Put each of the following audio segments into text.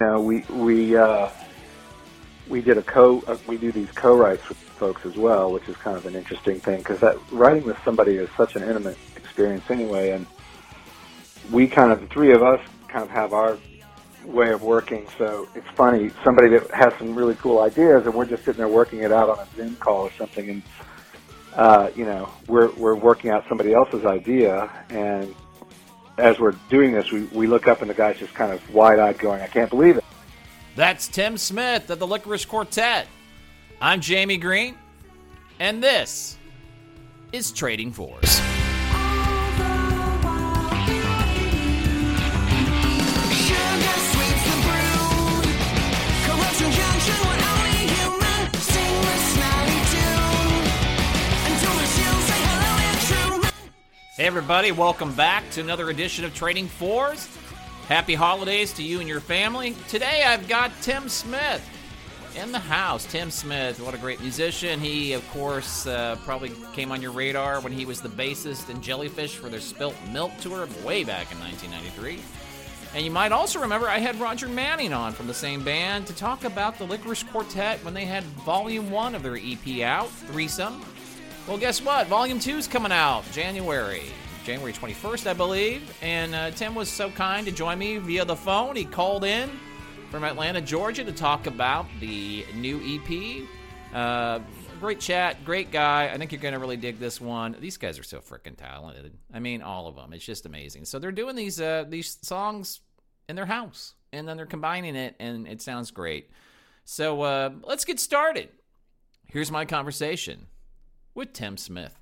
Now we we uh, we did a co uh, we do these co-writes with folks as well, which is kind of an interesting thing because that writing with somebody is such an intimate experience anyway, and we kind of the three of us kind of have our way of working. So it's funny somebody that has some really cool ideas, and we're just sitting there working it out on a Zoom call or something, and uh, you know we're we're working out somebody else's idea and as we're doing this, we, we look up and the guy's just kind of wide eyed going, I can't believe it. That's Tim Smith of the Lickerish Quartet. I'm Jamie Green, and this is Trading Fours. Everybody, welcome back to another edition of Trading Fours. Happy holidays to you and your family. Today I've got Tim Smith in the house. Tim Smith, what a great musician. He, of course, uh, probably came on your radar when he was the bassist in Jellyfish for their Spilt Milk tour way back in 1993. And you might also remember I had Roger Manning on from the same band to talk about the Lickerish Quartet when they had Volume 1 of their EP out, Threesome. Well, guess what? Volume 2 is coming out January. January 21st, I believe. And uh, Tim was so kind to join me via the phone. He called in from Atlanta, Georgia to talk about the new EP. Uh, great chat, great guy. I think you're going to really dig this one. These guys are so freaking talented. I mean, all of them. It's just amazing. So they're doing these uh, these songs in their house, and then they're combining it, and it sounds great. So uh, let's get started. Here's my conversation with Tim Smith.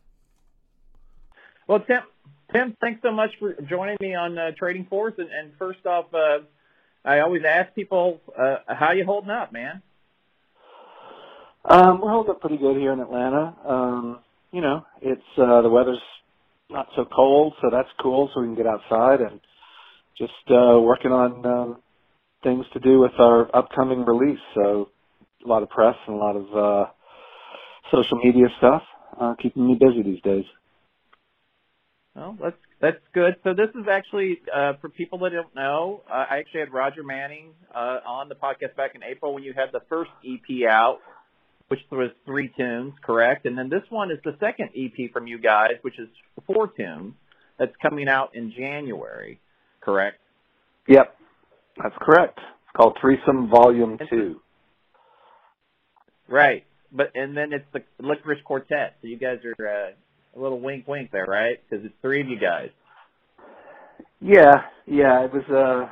Well, Tim, Tim, thanks so much for joining me on uh, Trading Fours. And, and first off, uh, I always ask people, uh, how you holding up, man? Um, we're holding up pretty good here in Atlanta. Um, you know, it's uh, the weather's not so cold, so that's cool. So we can get outside and just uh, working on um, things to do with our upcoming release. So a lot of press and a lot of uh, social media stuff uh, keeping me busy these days. Well, that's that's good. So this is actually uh, for people that don't know. Uh, I actually had Roger Manning uh, on the podcast back in April when you had the first EP out, which was three tunes, correct? And then this one is the second EP from you guys, which is four tunes. That's coming out in January, correct? Yep, that's correct. It's called Threesome Volume Two. Right but and then it's the Lickerish Quartet. So you guys are uh, a little wink, wink there, right? Because it's three of you guys. Yeah, yeah. It was uh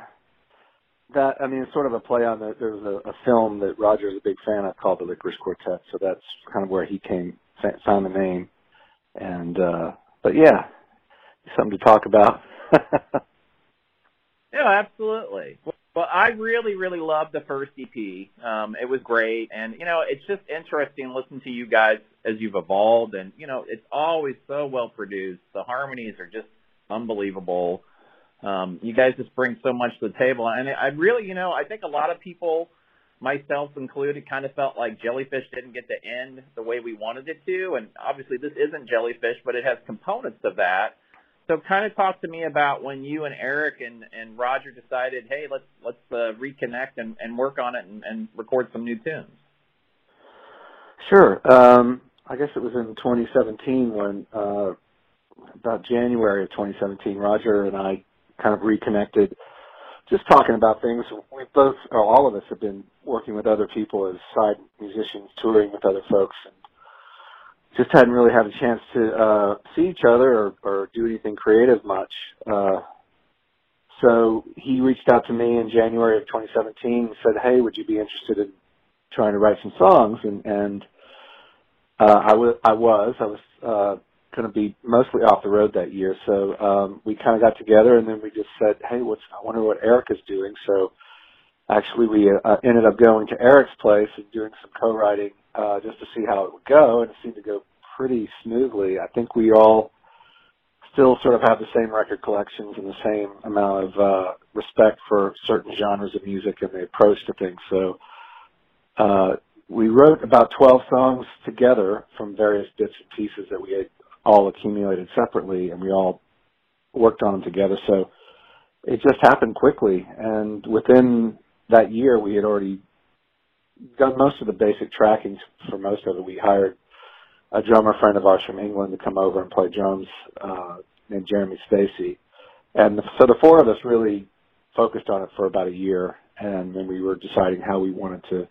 that. I mean, it's sort of a play on the. There was a, a film that Roger's a big fan of called the Lickerish Quartet. So that's kind of where he came found the name. And uh but yeah, something to talk about. yeah, absolutely. Well, I really, really loved the first EP. Um, it was great, and you know, it's just interesting listening to you guys as you've evolved, and you know, it's always so well produced. The harmonies are just unbelievable. Um, you guys just bring so much to the table, and I really, you know, I think a lot of people, myself included, kind of felt like Jellyfish didn't get to end the way we wanted it to, and obviously this isn't Jellyfish, but it has components of that so kind of talk to me about when you and Eric and, and Roger decided, hey, let's let's uh, reconnect and, and work on it and, and record some new tunes. Sure. Um, I guess it was in 2017 when uh, about January of 2017, Roger and I kind of reconnected, just talking about things. We both, or all of us, have been working with other people as side musicians, touring with other folks, and just hadn't really had a chance to uh, see each other or, or do anything creative much. Uh, so he reached out to me in January of 2017 and said, "Hey, would you be interested in trying to write some songs?" And and uh, I, w- I was I was uh, going to be mostly off the road that year, so um, we kind of got together and then we just said, "Hey, what's I wonder what Eric is doing." So actually, we uh, ended up going to Eric's place and doing some co-writing uh, just to see how it would go, and it seemed to go pretty smoothly. I think we all still sort of have the same record collections and the same amount of uh, respect for certain genres of music and the approach to things. So uh, we wrote about 12 songs together from various bits and pieces that we had all accumulated separately, and we all worked on them together. So it just happened quickly, and within that year, we had already done most of the basic tracking for most of it. We hired a drummer friend of ours from England to come over and play drums uh, named Jeremy Stacey. And so the four of us really focused on it for about a year, and then we were deciding how we wanted to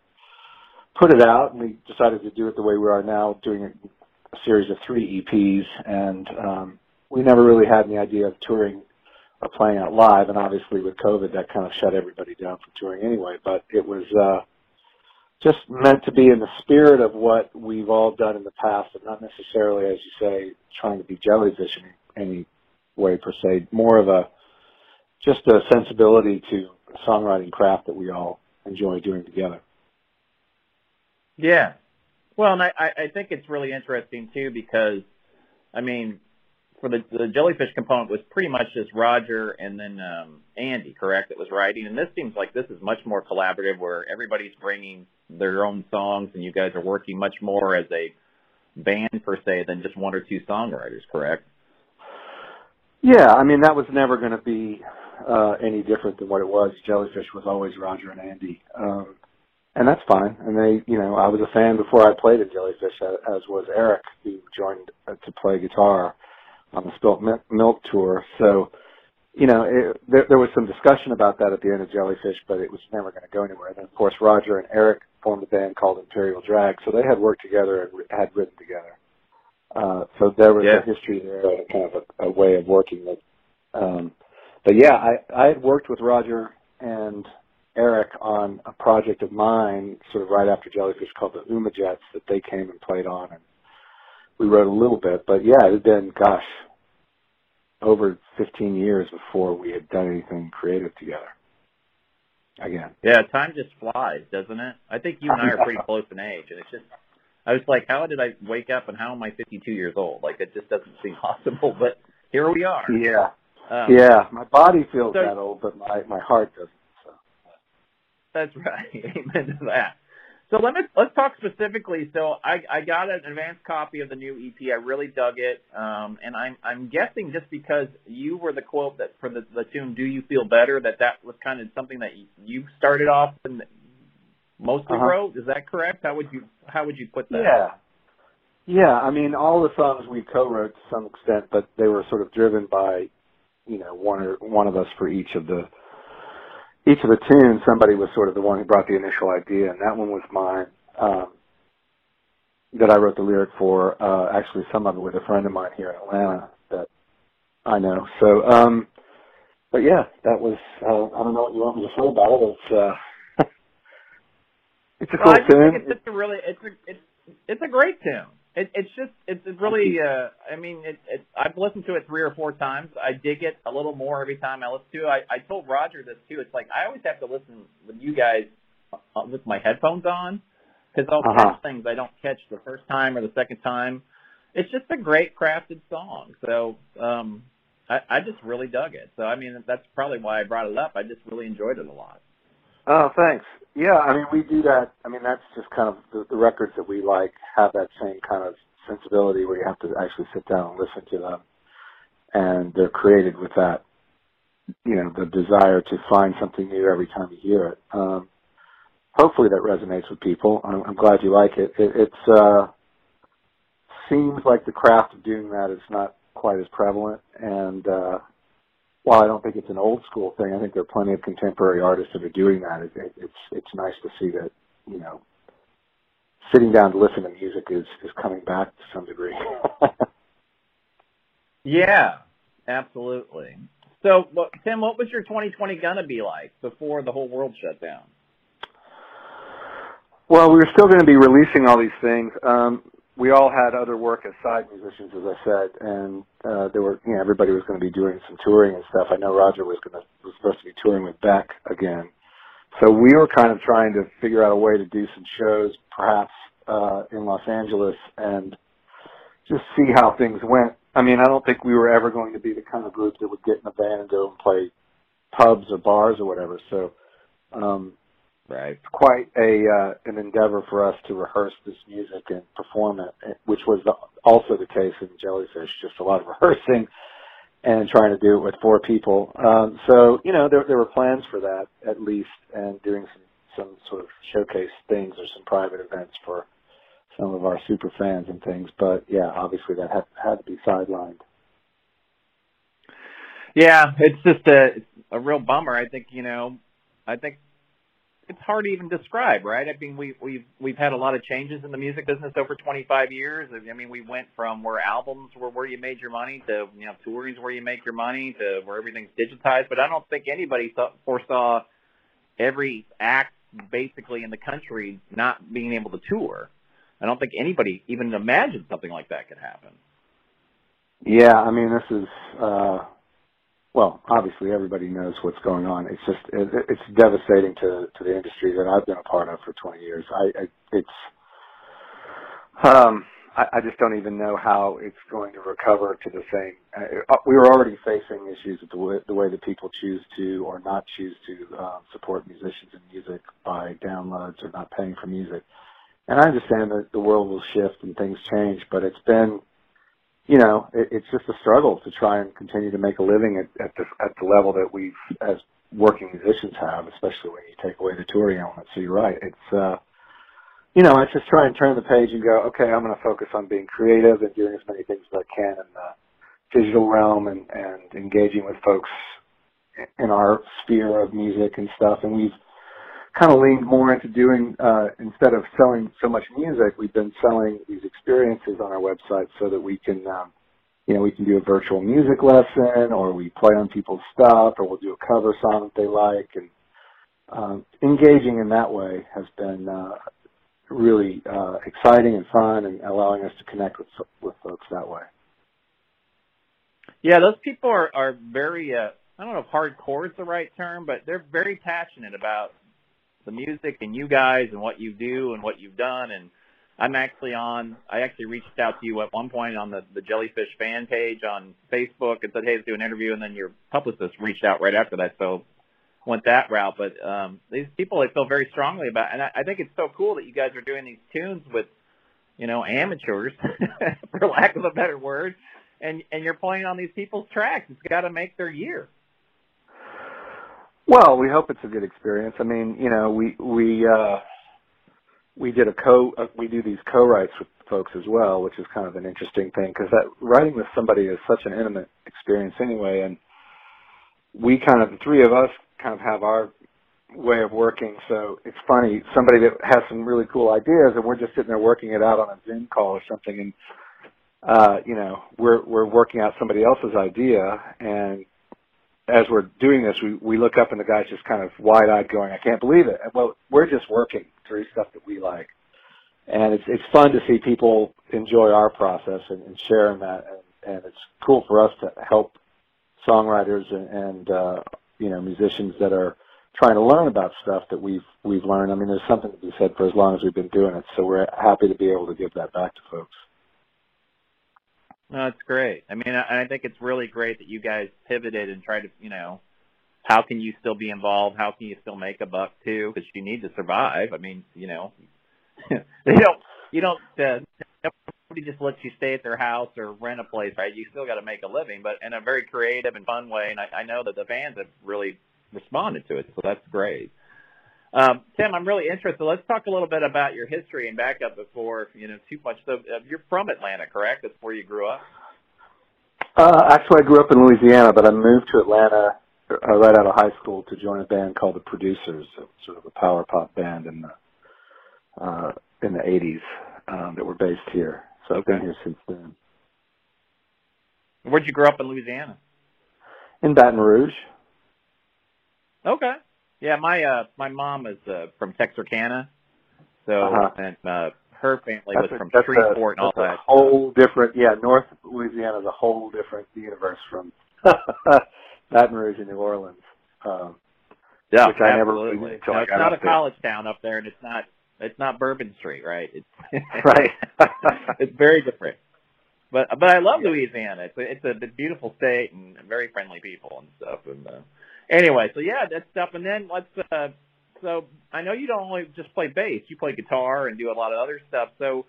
put it out, and we decided to do it the way we are now, doing a, a series of three EPs, and um, we never really had any idea of touring or playing out live, and obviously with COVID, that kind of shut everybody down from touring anyway, but it was uh, just meant to be in the spirit of what we've all done in the past, and not necessarily, as you say, trying to be jellyfish in any way per se. More of a just a sensibility to songwriting craft that we all enjoy doing together. Yeah. Well, and I, I think it's really interesting too because, I mean, for the the jellyfish component was pretty much just Roger and then um, Andy, correct? That was writing, and this seems like this is much more collaborative, where everybody's bringing their own songs, and you guys are working much more as a band per se than just one or two songwriters, correct? Yeah, I mean that was never going to be uh, any different than what it was. Jellyfish was always Roger and Andy, um, and that's fine. And they, you know, I was a fan before I played at Jellyfish, as was Eric, who joined uh, to play guitar on the Spilt Milk tour. So, you know, it, there, there was some discussion about that at the end of Jellyfish, but it was never going to go anywhere. And then, of course, Roger and Eric formed a band called Imperial Drag, so they had worked together and had written together. Uh, so there was yeah. a history there, and kind of a, a way of working that. Um, but yeah, I, I had worked with Roger and Eric on a project of mine, sort of right after Jellyfish, called the Umajets, that they came and played on, and we wrote a little bit. But yeah, it had been, gosh, over 15 years before we had done anything creative together. Again. Yeah, time just flies, doesn't it? I think you and I are pretty close in age, and it's just. I was like, how did I wake up, and how am I 52 years old? Like, it just doesn't seem possible, but here we are. Yeah. Um, yeah, my body feels so, that old, but my my heart doesn't. So. That's right. Amen to that. So let me let's talk specifically. So I, I got an advanced copy of the new EP. I really dug it, um, and I'm I'm guessing just because you were the quote that for the, the tune "Do You Feel Better" that that was kind of something that you started off and mostly uh-huh. wrote. Is that correct? How would you how would you put that? Yeah, yeah. I mean, all the songs we co-wrote to some extent, but they were sort of driven by you know one or one of us for each of the each of the tunes, somebody was sort of the one who brought the initial idea, and that one was mine. Um, that I wrote the lyric for. Uh, actually, some of it with a friend of mine here in Atlanta that I know. So, um, but yeah, that was. Uh, I don't know what you want me to say about it. It's uh, it's a well, cool I tune. Think it's just a really it's a it's it's a great tune. It, it's just it's really uh I mean it, it I've listened to it three or four times. I dig it a little more every time I listen to it. I, I told Roger this too. It's like I always have to listen with you guys uh, with my headphones on because I'll Uh-huh. catch things I don't catch the first time or the second time. It's just a great crafted song. So um I, I just really dug it. So I mean that's probably why I brought it up. I just really enjoyed it a lot. Oh, thanks. Yeah, I mean, we do that. I mean, that's just kind of the, the records that we like have that same kind of sensibility where you have to actually sit down and listen to them, and they're created with that, you know, the desire to find something new every time you hear it. Um, hopefully, that resonates with people. I'm, I'm glad you like it. it. It's uh, seems like the craft of doing that is not quite as prevalent, and uh, while I don't think it's an old school thing, I think there are plenty of contemporary artists that are doing that. It, it, it's it's nice to see that you know sitting down to listen to music is is coming back to some degree. yeah, absolutely. So, what, Tim, what was your 2020 gonna be like before the whole world shut down? Well, we were still going to be releasing all these things. Um, we all had other work as side musicians, as I said, and uh, there were, you know, everybody was going to be doing some touring and stuff. I know Roger was going to was supposed to be touring with Beck again, so we were kind of trying to figure out a way to do some shows, perhaps uh, in Los Angeles, and just see how things went. I mean, I don't think we were ever going to be the kind of group that would get in a band and go and play pubs or bars or whatever. So um, right, it's quite a uh, an endeavor for us to rehearse this music and perform it, which was the, also the case in Jellyfish. Just a lot of rehearsing and trying to do it with four people. Um, so you know there there were plans for that at least, and doing some some sort of showcase things or some private events for some of our super fans and things. But yeah, obviously that had had to be sidelined. Yeah, it's just a a real bummer. I think you know, I think it's hard to even describe, right? I mean, we we've we've had a lot of changes in the music business over 25 years. I mean, we went from where albums were where you made your money to you know touring's where you make your money to where everything's digitized. But I don't think anybody foresaw every act basically in the country not being able to tour. I don't think anybody even imagined something like that could happen. Yeah, I mean, this is uh well, obviously everybody knows what's going on. It's just it, it's devastating to to the industry that I've been a part of for 20 years. I, I it's um I, I just don't even know how it's going to recover to the same. Uh, we were already facing issues with the way, the way that people choose to or not choose to um, support musicians and music by downloads or not paying for music. And I understand that the world will shift and things change, but it's been, you know, it, it's just a struggle to try and continue to make a living at, at the at the level that we've as working musicians have, especially when you take away the touring element. So you're right. It's uh you know, I just try and turn the page and go, okay, I'm going to focus on being creative and doing as many things as I can in the digital realm and, and engaging with folks in our sphere of music and stuff. And we've kind of leaned more into doing, uh, instead of selling so much music, we've been selling these experiences on our website so that we can, um, you know, we can do a virtual music lesson or we play on people's stuff or we'll do a cover song that they like and um, engaging in that way has been uh, really uh, exciting and fun and allowing us to connect with with folks that way. Yeah, those people are are very uh, I don't know if hardcore is the right term, but they're very passionate about the music and you guys and what you do and what you've done and I'm actually on I actually reached out to you at one point on the the Jellyfish fan page on Facebook and said, "Hey, let's do an interview." And then your publicist reached out right after that. So went that route. But um, these people I feel very strongly about, and I, I think it's so cool that you guys are doing these tunes with, you know, amateurs, for lack of a better word, and and you're playing on these people's tracks. It's got to make their year. Well, we hope it's a good experience. I mean, you know, we we uh, we did a co uh, we do these co-writes with folks as well, which is kind of an interesting thing because that writing with somebody is such an intimate experience anyway, and we kind of the three of us kind of have our way of working. So it's funny, somebody that has some really cool ideas, and we're just sitting there working it out on a Zoom call or something, and uh, you know, we're we're working out somebody else's idea, and as we're doing this, we we look up and the guy's just kind of wide-eyed, going, "I can't believe it." Well, we're just working through stuff that we like, and it's it's fun to see people enjoy our process and, and share in that, and, and it's cool for us to help songwriters and, and uh, you know musicians that are trying to learn about stuff that we've we've learned. I mean, there's something to be said for as long as we've been doing it. So we're happy to be able to give that back to folks. No, that's great. I mean, I, I think it's really great that you guys pivoted and tried to, you know, how can you still be involved? How can you still make a buck too? Because you need to survive. I mean, you know, you don't you don't uh, nobody just lets you stay at their house or rent a place, right? You still got to make a living, but in a very creative and fun way. And I, I know that the fans have really responded to it, so that's great. Um, Tim, I'm really interested. Let's talk a little bit about your history and back up before you know too much. So uh, you're from Atlanta, correct? That's where you grew up. Uh, actually, I grew up in Louisiana, but I moved to Atlanta uh, right out of high school to join a band called the Producers, sort of a power pop band in the uh, in the 80s um, that were based here. So I've been here since then. Where'd you grow up in Louisiana? In Baton Rouge. Okay. Yeah, my uh my mom is uh from Texarkana. So uh-huh. and uh her family that's was a, from Shreveport a, and all that's that. A whole different yeah, North Louisiana is a whole different universe from Baton Rouge and New Orleans. Um yeah, which I absolutely. never no, I it's not a there. college town up there and it's not it's not Bourbon Street, right? It's right. it's very different. But but I love Louisiana. It's a, it's a beautiful state and very friendly people and stuff. And uh, anyway, so yeah, that's stuff. And then let's. uh So I know you don't only just play bass; you play guitar and do a lot of other stuff. So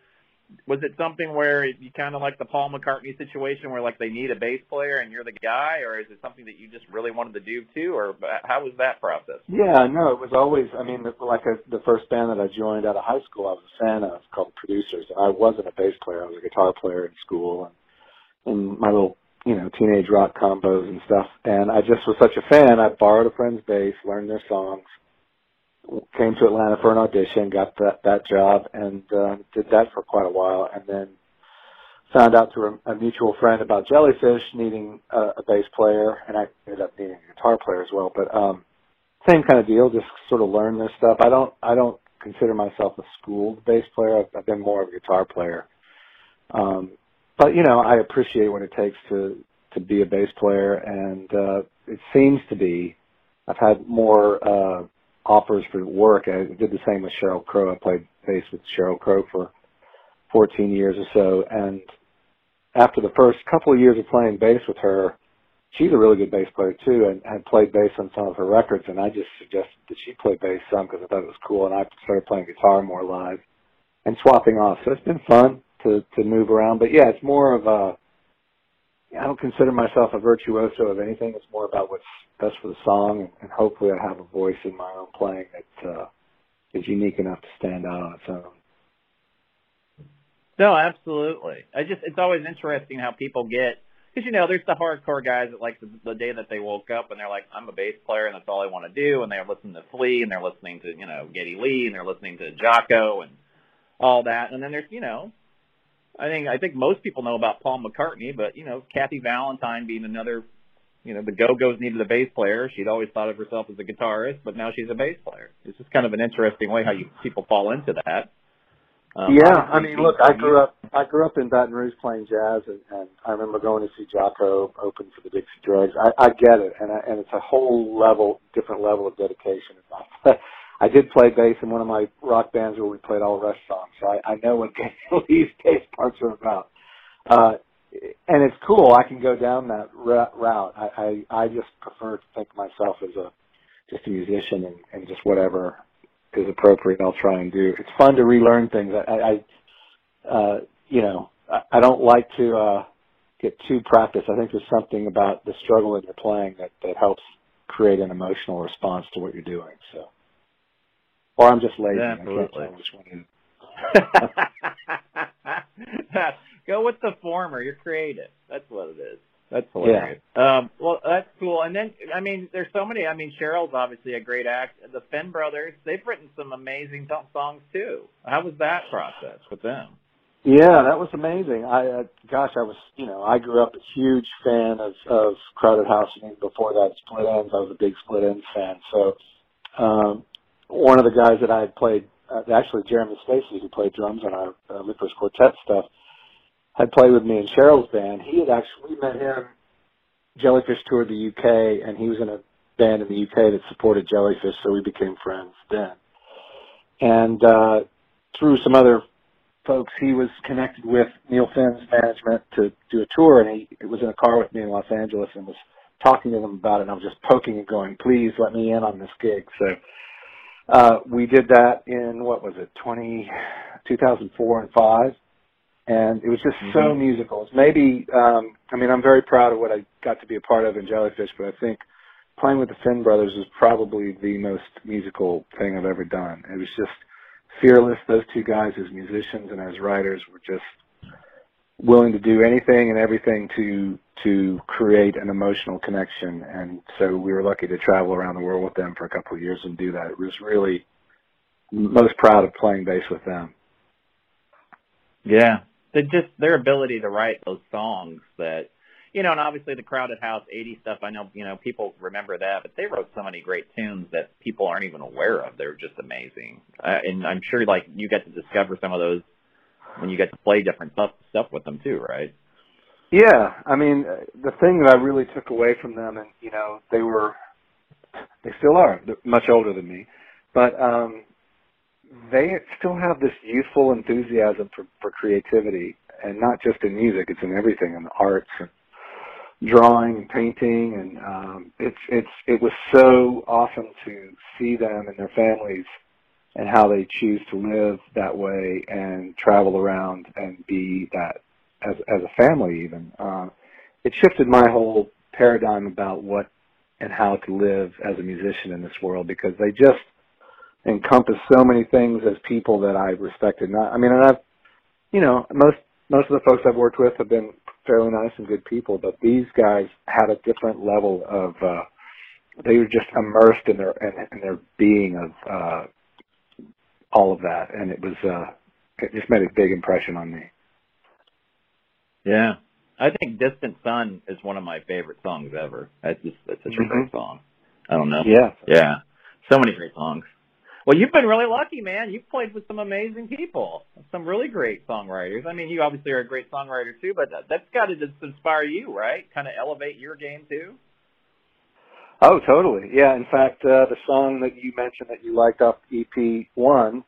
was it something where you kind of like the Paul McCartney situation, where like they need a bass player and you're the guy, or is it something that you just really wanted to do too, or how was that process? Yeah, no, it was always. I mean, like a, the first band that I joined out of high school, I was a fan of called Producers. I wasn't a bass player; I was a guitar player in school, and in my little you know teenage rock combos and stuff. And I just was such a fan. I borrowed a friend's bass, learned their songs, came to Atlanta for an audition, got that that job, and uh, did that for quite a while, and then found out through a, a mutual friend about Jellyfish needing a, a bass player, and I ended up needing a guitar player as well. But um, same kind of deal, just sort of learn this stuff. I don't I don't consider myself a schooled bass player. I've, I've been more of a guitar player. Um, but you know, I appreciate what it takes to to be a bass player, and uh, it seems to be. I've had more uh, offers for work. I did the same with Sheryl Crow. I played bass with Sheryl Crow for 14 years or so, and after the first couple of years of playing bass with her, she's a really good bass player too, and had played bass on some of her records. And I just suggested that she play bass some because I thought it was cool, and I started playing guitar more live and swapping off. So it's been fun to to move around. But yeah, it's more of a I don't consider myself a virtuoso of anything. It's more about what's best for the song, and, hopefully, I have a voice in my own playing that uh, is unique enough to stand out on its own. No, absolutely. I just it's always interesting how people get because you know there's the hardcore guys that like the, the day that they woke up and they're like I'm a bass player and that's all I want to do and they're listening to Flea and they're listening to you know Geddy Lee and they're listening to Jaco and all that and then there's you know I think I think most people know about Paul McCartney, but you know Kathy Valentine being another, you know the Go Go's needed a bass player. She'd always thought of herself as a guitarist, but now she's a bass player. It's just kind of an interesting way how you people fall into that. Um, yeah, I mean, look, I grew up I grew up in Baton Rouge playing jazz, and, and I remember going to see Jaco open for the Dixie Dregs. I, I get it, and I, and it's a whole level, different level of dedication. I did play bass in one of my rock bands where we played all Rush songs, so I, I know what these bass parts are about. Uh, and it's cool. I can go down that route. I, I I just prefer to think myself as a just a musician and, and just whatever is appropriate. I'll try and do. It's fun to relearn things. I, I uh, you know, I, I don't like to uh, get too practiced. I think there's something about the struggle that you're playing that that helps create an emotional response to what you're doing. So or I'm just lazy. Absolutely. I which one is. Go with the former. You're creative. That's what it is. That's hilarious. Yeah. Um, well, that's cool. And then, I mean, there's so many. I mean, Sheryl's obviously a great act. The Finn brothers, they've written some amazing songs too. How was that process with them? Yeah, that was amazing. I, uh, gosh, I was, you know, I grew up a huge fan of of Crowded House, and even before that, Split Enz. I was a big Split Enz fan. So, um, one of the guys that I had played, uh, actually Jeremy Stacey, who played drums on our uh, Lickerish Quartet stuff, had played with me in Sheryl's band. He had actually we met him. Jellyfish toured the UK, and he was in a band in the UK that supported Jellyfish, so we became friends then. And uh, through some other folks, he was connected with Neil Finn's management to do a tour, and he was in a car with me in Los Angeles and was talking to them about it. And I was just poking and going, "Please let me in on this gig." So uh, we did that in what was it, 20, 2004 and five, and it was just mm-hmm. so musical. It's maybe, um, I mean, I'm very proud of what I got to be a part of in Jellyfish, but I think playing with the Finn brothers was probably the most musical thing I've ever done. It was just fearless. Those two guys, as musicians and as writers, were just willing to do anything and everything to to create an emotional connection. And so we were lucky to travel around the world with them for a couple of years and do that. It was really most proud of playing bass with them. Yeah, they just their ability to write those songs that you know, and obviously the Crowded House 80 stuff, I know, you know, people remember that, but they wrote so many great tunes that people aren't even aware of. They're just amazing. Uh, and I'm sure like you get to discover some of those when you get to play different stuff stuff with them too, right? Yeah, I mean, the thing that I really took away from them, and you know, they were, they still are much older than me, but um, they still have this youthful enthusiasm for, for creativity, and not just in music; it's in everything, in the arts, and drawing and painting, and um, it's it's it was so awesome to see them and their families and how they choose to live that way and travel around and be that as as a family even. Uh, it shifted my whole paradigm about what and how to live as a musician in this world because they just encompass so many things as people that I respected. Not, I mean, and I've, you know, most most of the folks I've worked with have been fairly nice and good people, but these guys had a different level of. uh They were just immersed in their in, in their being of uh all of that, and it was. uh It just made a big impression on me. Yeah, I think "Distant Sun" is one of my favorite songs ever. That's just that's such a Mhm. great song. I don't know. Yeah. Yeah, so many great songs. Well, you've been really lucky, man. You've played with some amazing people, some really great songwriters. I mean, you obviously are a great songwriter too, but that, that's got to just inspire you, right? Kind of elevate your game too. Oh, totally. Yeah. In fact, uh, the song that you mentioned that you liked off EP one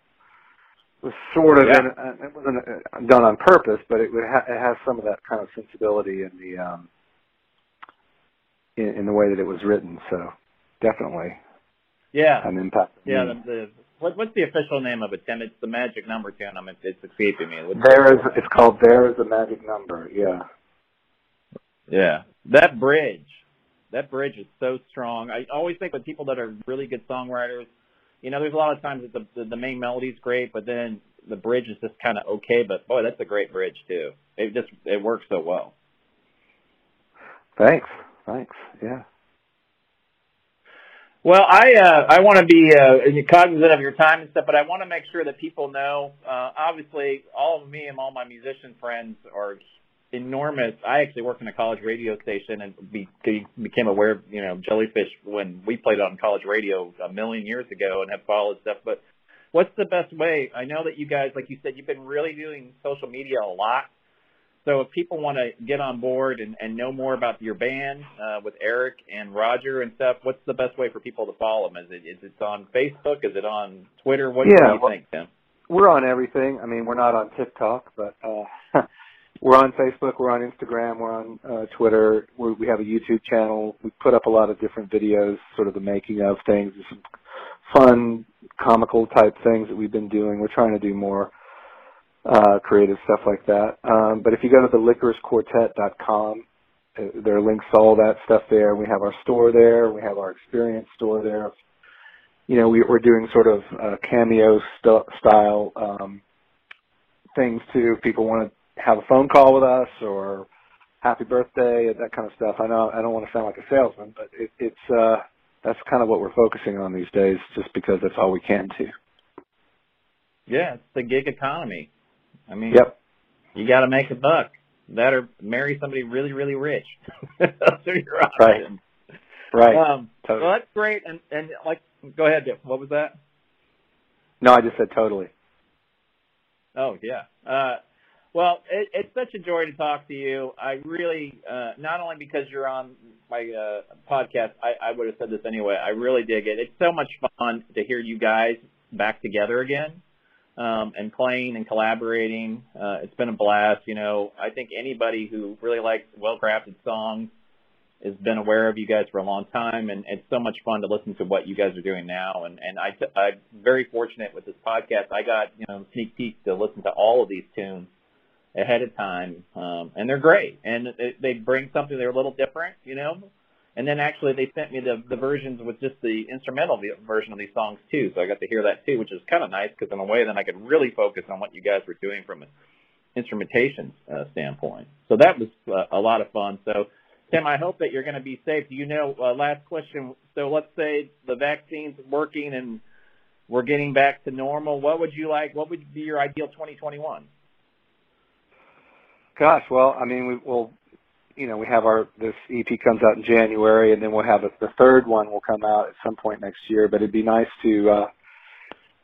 was sort of Yeah. in, uh, it wasn't uh, done on purpose, but it, would ha- it has some of that kind of sensibility in the um, in, in the way that it was written. So definitely Yeah, an impact. yeah. The, the what, what's the official name of it, Tim? It's the magic number tune. I'm it's escaping me. What's There the is. It's called "There Is a Magic Number." Yeah. Yeah, that bridge, that bridge is so strong. I always think with people that are really good songwriters, you know, there's a lot of times that the the, the main melody's great, but then the bridge is just kind of okay. But boy, that's a great bridge too. It just it works so well. Thanks. Thanks. Yeah. Well, I uh, I want to be uh, cognizant of your time and stuff, but I want to make sure that people know. Uh, obviously, all of me and all my musician friends are enormous. I actually work in a college radio station and be, became aware of you know Jellyfish when we played on college radio a million years ago and have followed stuff. But what's the best way? I know that you guys, like you said, you've been really doing social media a lot. So if people want to get on board and, and know more about your band uh, with Eric and Roger and stuff, what's the best way for people to follow them? Is it is it on Facebook? Is it on Twitter? What, Yeah, do you well- think, Tim? We're on everything. I mean, we're not on TikTok, but uh, we're on Facebook. We're on Instagram. We're on uh, Twitter. We're, we have a YouTube channel. We put up a lot of different videos, sort of the making of things, some fun, comical type things that we've been doing. We're trying to do more uh, creative stuff like that. Um, but if you go to the lickerishquartet.com, uh, there are links to all that stuff there. We have our store there. We have our experience store there you know, we, we're doing sort of uh, cameo st- style um, things too. If people want to have a phone call with us or happy birthday, that kind of stuff. I know I don't want to sound like a salesman, but it, it's uh, that's kind of what we're focusing on these days, just because that's all we can do. Yeah, it's the gig economy. I mean, Yep. you got to make a buck. That or marry somebody really, really rich. Those are your Right. Right. Um, Totally. Well, that's great. And and like, go ahead, Jeff. What was that? no, I just said totally. Oh yeah. Uh, well, it, it's such a joy to talk to you. I really, uh, not only because you're on my uh, podcast, I, I would have said this anyway. I really dig it. It's so much fun to hear you guys back together again um, and playing and collaborating. Uh, it's been a blast. You know, I think anybody who really likes well-crafted songs has been aware of you guys for a long time, and it's so much fun to listen to what you guys are doing now. And and I I'm very fortunate with this podcast. I got you know sneak peek to listen to all of these tunes ahead of time, um, and they're great. And they, they bring something they're a little different, you know. And then actually they sent me the the versions with just the instrumental version of these songs too, so I got to hear that too, which is kind of nice because in a way then I could really focus on what you guys were doing from an instrumentation uh, standpoint. So that was uh, a lot of fun. So. Tim, I hope that you're going to be safe. You know, uh, last question. So let's say the vaccine's working and we're getting back to normal. What would you like? What would be your ideal 2021? Gosh, well, I mean, we will, you know, we have our this EP comes out in January, and then we'll have a, the third one will come out at some point next year. But it'd be nice to uh,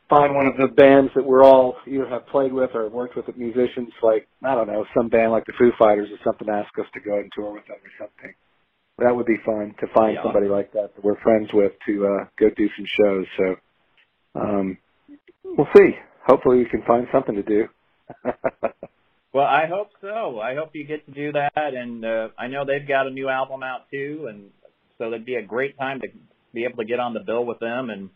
find one of the bands that we're all either have played with or worked with, musicians like I don't know, some band like the Foo Fighters or something, ask us to go and tour with them or something. That would be fun to find Yeah. somebody like that that we're friends with to uh, go do some shows. So um, we'll see. Hopefully, we can find something to do. Well, I hope so. I hope you get to do that, and uh, I know they've got a new album out too, and so that'd be a great time to be able to get on the bill with them. And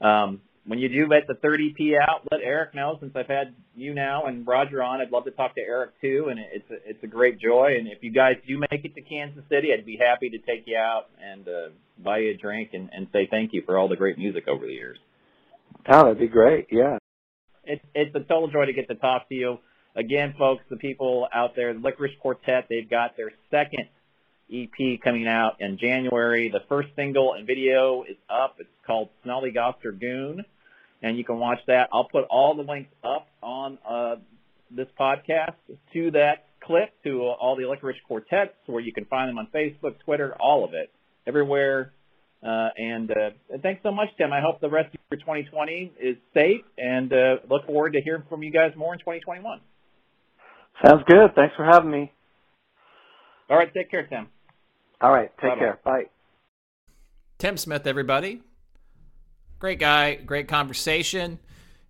um, when you do get the 30p out, let Eric know. Since I've had you now and Roger on, I'd love to talk to Eric too, and it's a, it's a great joy. And if you guys do make it to Kansas City, I'd be happy to take you out and uh, buy you a drink and, and say thank you for all the great music over the years. Oh, that'd be great. Yeah. It's it's a total joy to get to talk to you. Again, folks, the people out there, the Lickerish Quartet, they've got their second EP coming out in January. The first single and video is up. It's called Snollygoster Goon, and you can watch that. I'll put all the links up on uh, this podcast to that clip, to all the Lickerish Quartets, where you can find them on Facebook, Twitter, all of it, everywhere uh, and, uh, and thanks so much, Tim. I hope the rest of your 2020 is safe and uh, look forward to hearing from you guys more in 2021. Sounds good. Thanks for having me. All right. Take care, Tim. All right. Take Bye-bye. care. Bye. Tim Smith, everybody. Great guy. Great conversation.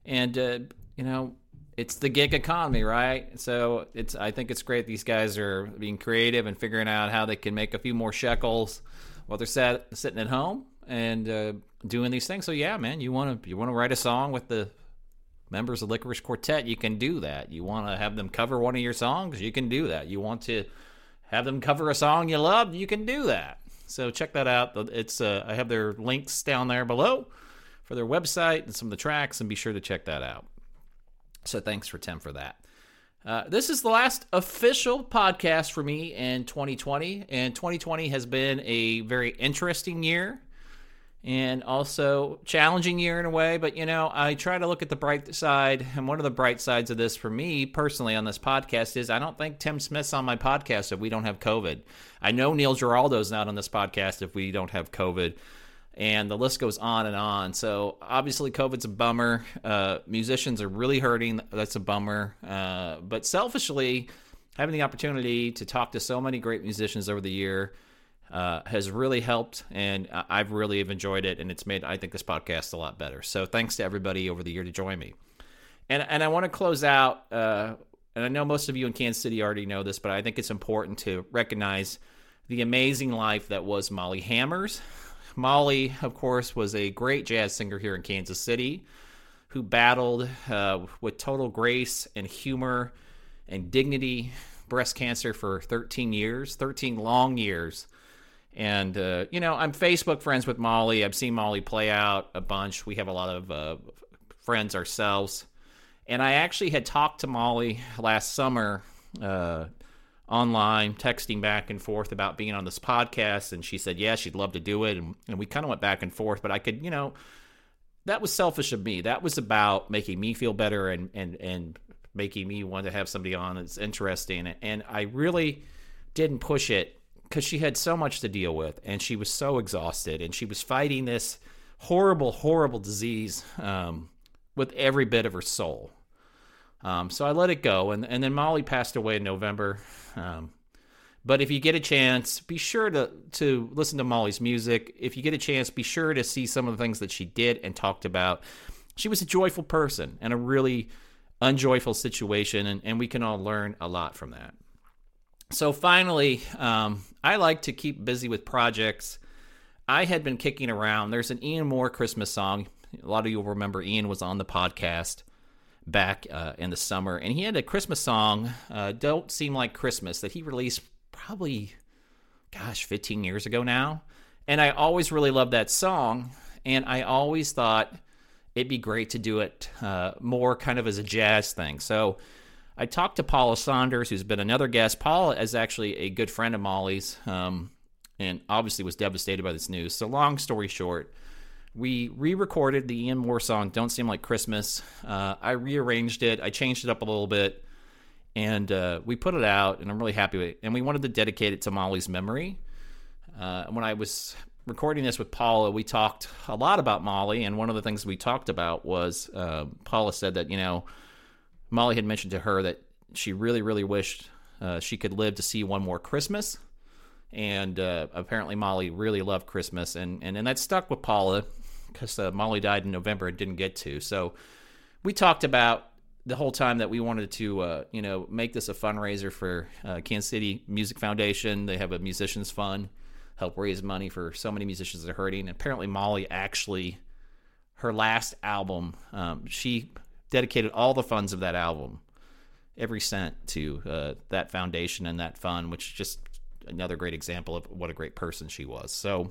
And, uh, you know, it's the gig economy, right? So it's I think it's great these guys are being creative and figuring out how they can make a few more shekels while they're sat, sitting at home and uh, doing these things. So yeah, man, you want to you want to write a song with the members of Lickerish Quartet, you can do that. You want to have them cover one of your songs, you can do that. You want to have them cover a song you love, you can do that. So check that out. It's uh, I have their links down there below for their website and some of the tracks, and be sure to check that out. So thanks for Tim for that. Uh, this is the last official podcast for me in 2020, and 2020 has been a very interesting year and also challenging year in a way. But you know, I try to look at the bright side, and one of the bright sides of this for me personally on this podcast is I don't think Tim Smith's on my podcast if we don't have COVID. I know Neil Giraldo's not on this podcast if we don't have COVID and the list goes on and on. So obviously, COVID's a bummer. Uh, musicians are really hurting. That's a bummer. Uh, but selfishly, having the opportunity to talk to so many great musicians over the year uh, has really helped, and I've really have enjoyed it, and it's made I think this podcast a lot better. So thanks to everybody over the year to join me. And and I want to close out. Uh, and I know most of you in Kansas City already know this, but I think it's important to recognize the amazing life that was Molly Hammers. Molly, of course, was a great jazz singer here in Kansas City who battled uh, with total grace and humor and dignity breast cancer for 13 years, 13 long years. And, uh, you know, I'm Facebook friends with Molly. I've seen Molly play out a bunch. We have a lot of uh, friends ourselves. And I actually had talked to Molly last summer uh, online, texting back and forth about being on this podcast. And she said, yeah, she'd love to do it. And, and we kind of went back and forth, but I could, you know, that was selfish of me. That was about making me feel better and, and, and making me want to have somebody on that's interesting. And I really didn't push it because she had so much to deal with and she was so exhausted and she was fighting this horrible, horrible disease um, with every bit of her soul. Um, so I let it go, and and then Molly passed away in November. Um, but if you get a chance, be sure to to listen to Molly's music. If you get a chance, be sure to see some of the things that she did and talked about. She was a joyful person and a really unjoyful situation, and, and we can all learn a lot from that. So finally, um, I like to keep busy with projects. I had been kicking around. There's an Ian Moore Christmas song. A lot of you will remember Ian was on the podcast back uh, in the summer, and he had a Christmas song, uh, "Don't Seem Like Christmas," that he released probably, gosh, 15 years ago now. And I always really loved that song, and I always thought it'd be great to do it uh, more kind of as a jazz thing. So I talked to Paula Saunders, who's been another guest. Paula is actually a good friend of Molly's, um, and obviously was devastated by this news. So long story short we re-recorded the Ian Moore song "Don't Seem Like Christmas." Uh, I rearranged it, I changed it up a little bit, and uh, we put it out. And I'm really happy with it. And we wanted to dedicate it to Molly's memory. Uh, when I was recording this with Paula, we talked a lot about Molly, and one of the things we talked about was uh, Paula said that you know Molly had mentioned to her that she really, really wished uh, she could live to see one more Christmas and uh, apparently Molly really loved Christmas, and and, and that stuck with Paula because uh, Molly died in November and didn't get to. So we talked about the whole time that we wanted to, uh, you know, make this a fundraiser for uh, Kansas City Music Foundation. They have a musicians fund, help raise money for so many musicians that are hurting. And apparently, Molly actually, her last album, um, she dedicated all the funds of that album, every cent to uh, that foundation and that fund, which is just another great example of what a great person she was. So,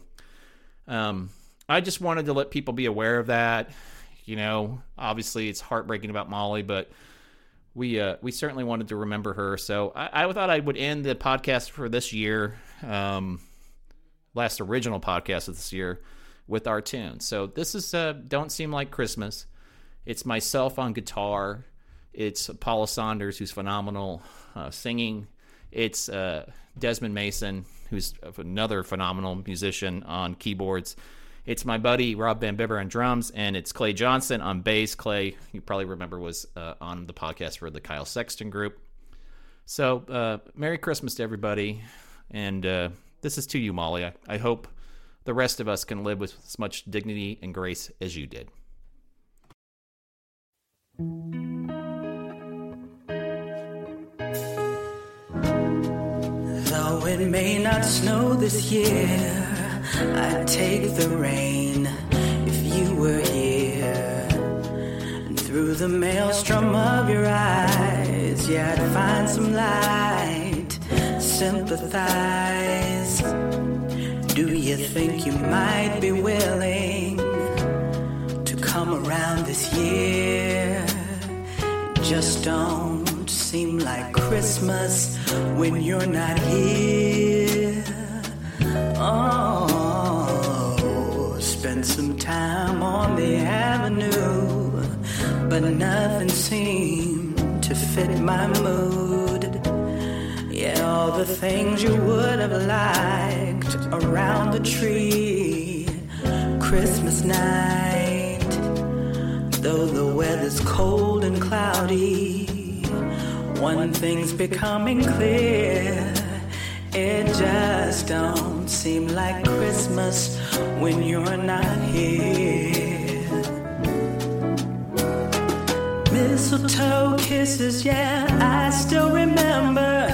um, I just wanted to let people be aware of that. You know, obviously it's heartbreaking about Molly, but we uh, we certainly wanted to remember her. So I, I thought I would end the podcast for this year, um, last original podcast of this year, with our tune. So this is uh, "Don't Seem Like Christmas." It's myself on guitar. It's Paula Saunders, who's phenomenal uh, singing. It's uh, Desmond Mason, who's another phenomenal musician on keyboards. It's my buddy Rob Van Bibber on drums, and it's Clay Johnson on bass. Clay, you probably remember, was uh, on the podcast for the Kyle Sexton group. So, uh, Merry Christmas to everybody, and uh, this is to you, Molly. I, I hope the rest of us can live with as much dignity and grace as you did. Though it may not snow this year, I'd take the rain if you were here. And through the maelstrom of your eyes, yeah, I'd find some light, sympathize. Do you think you might be willing come around this year? Just don't seem like Christmas when you're not here. Oh, spent some time on the avenue, but nothing seemed to fit my mood. Yeah, all the things you would have liked around the tree, Christmas night. Though the weather's cold and cloudy, one thing's becoming clear. It just don't seem like Christmas when you're not here. Mistletoe kisses, yeah, I still remember.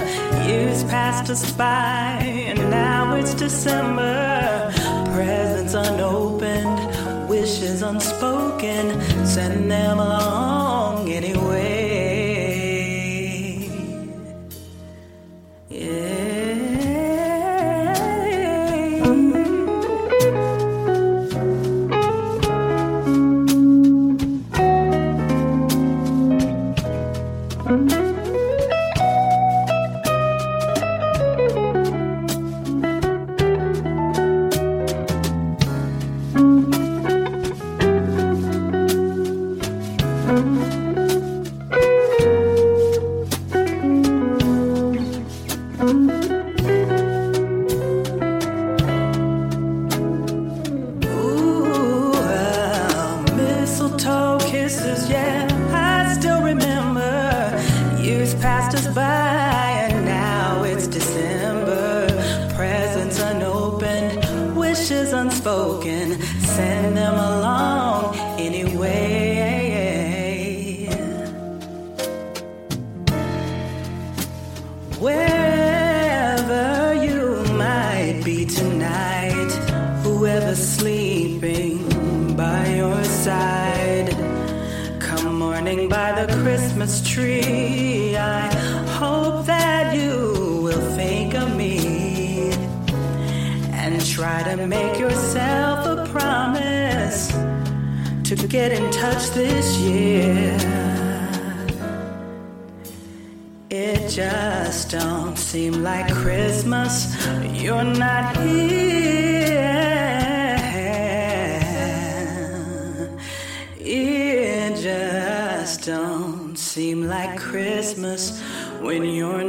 Years passed us by, and now it's December. Presents unopened, wishes unspoken, send them along anyway. Tree, I hope that you will think of me and try to make yourself a promise to get in touch this year. It just don't seem like Christmas. You're not here. Christmas when you're.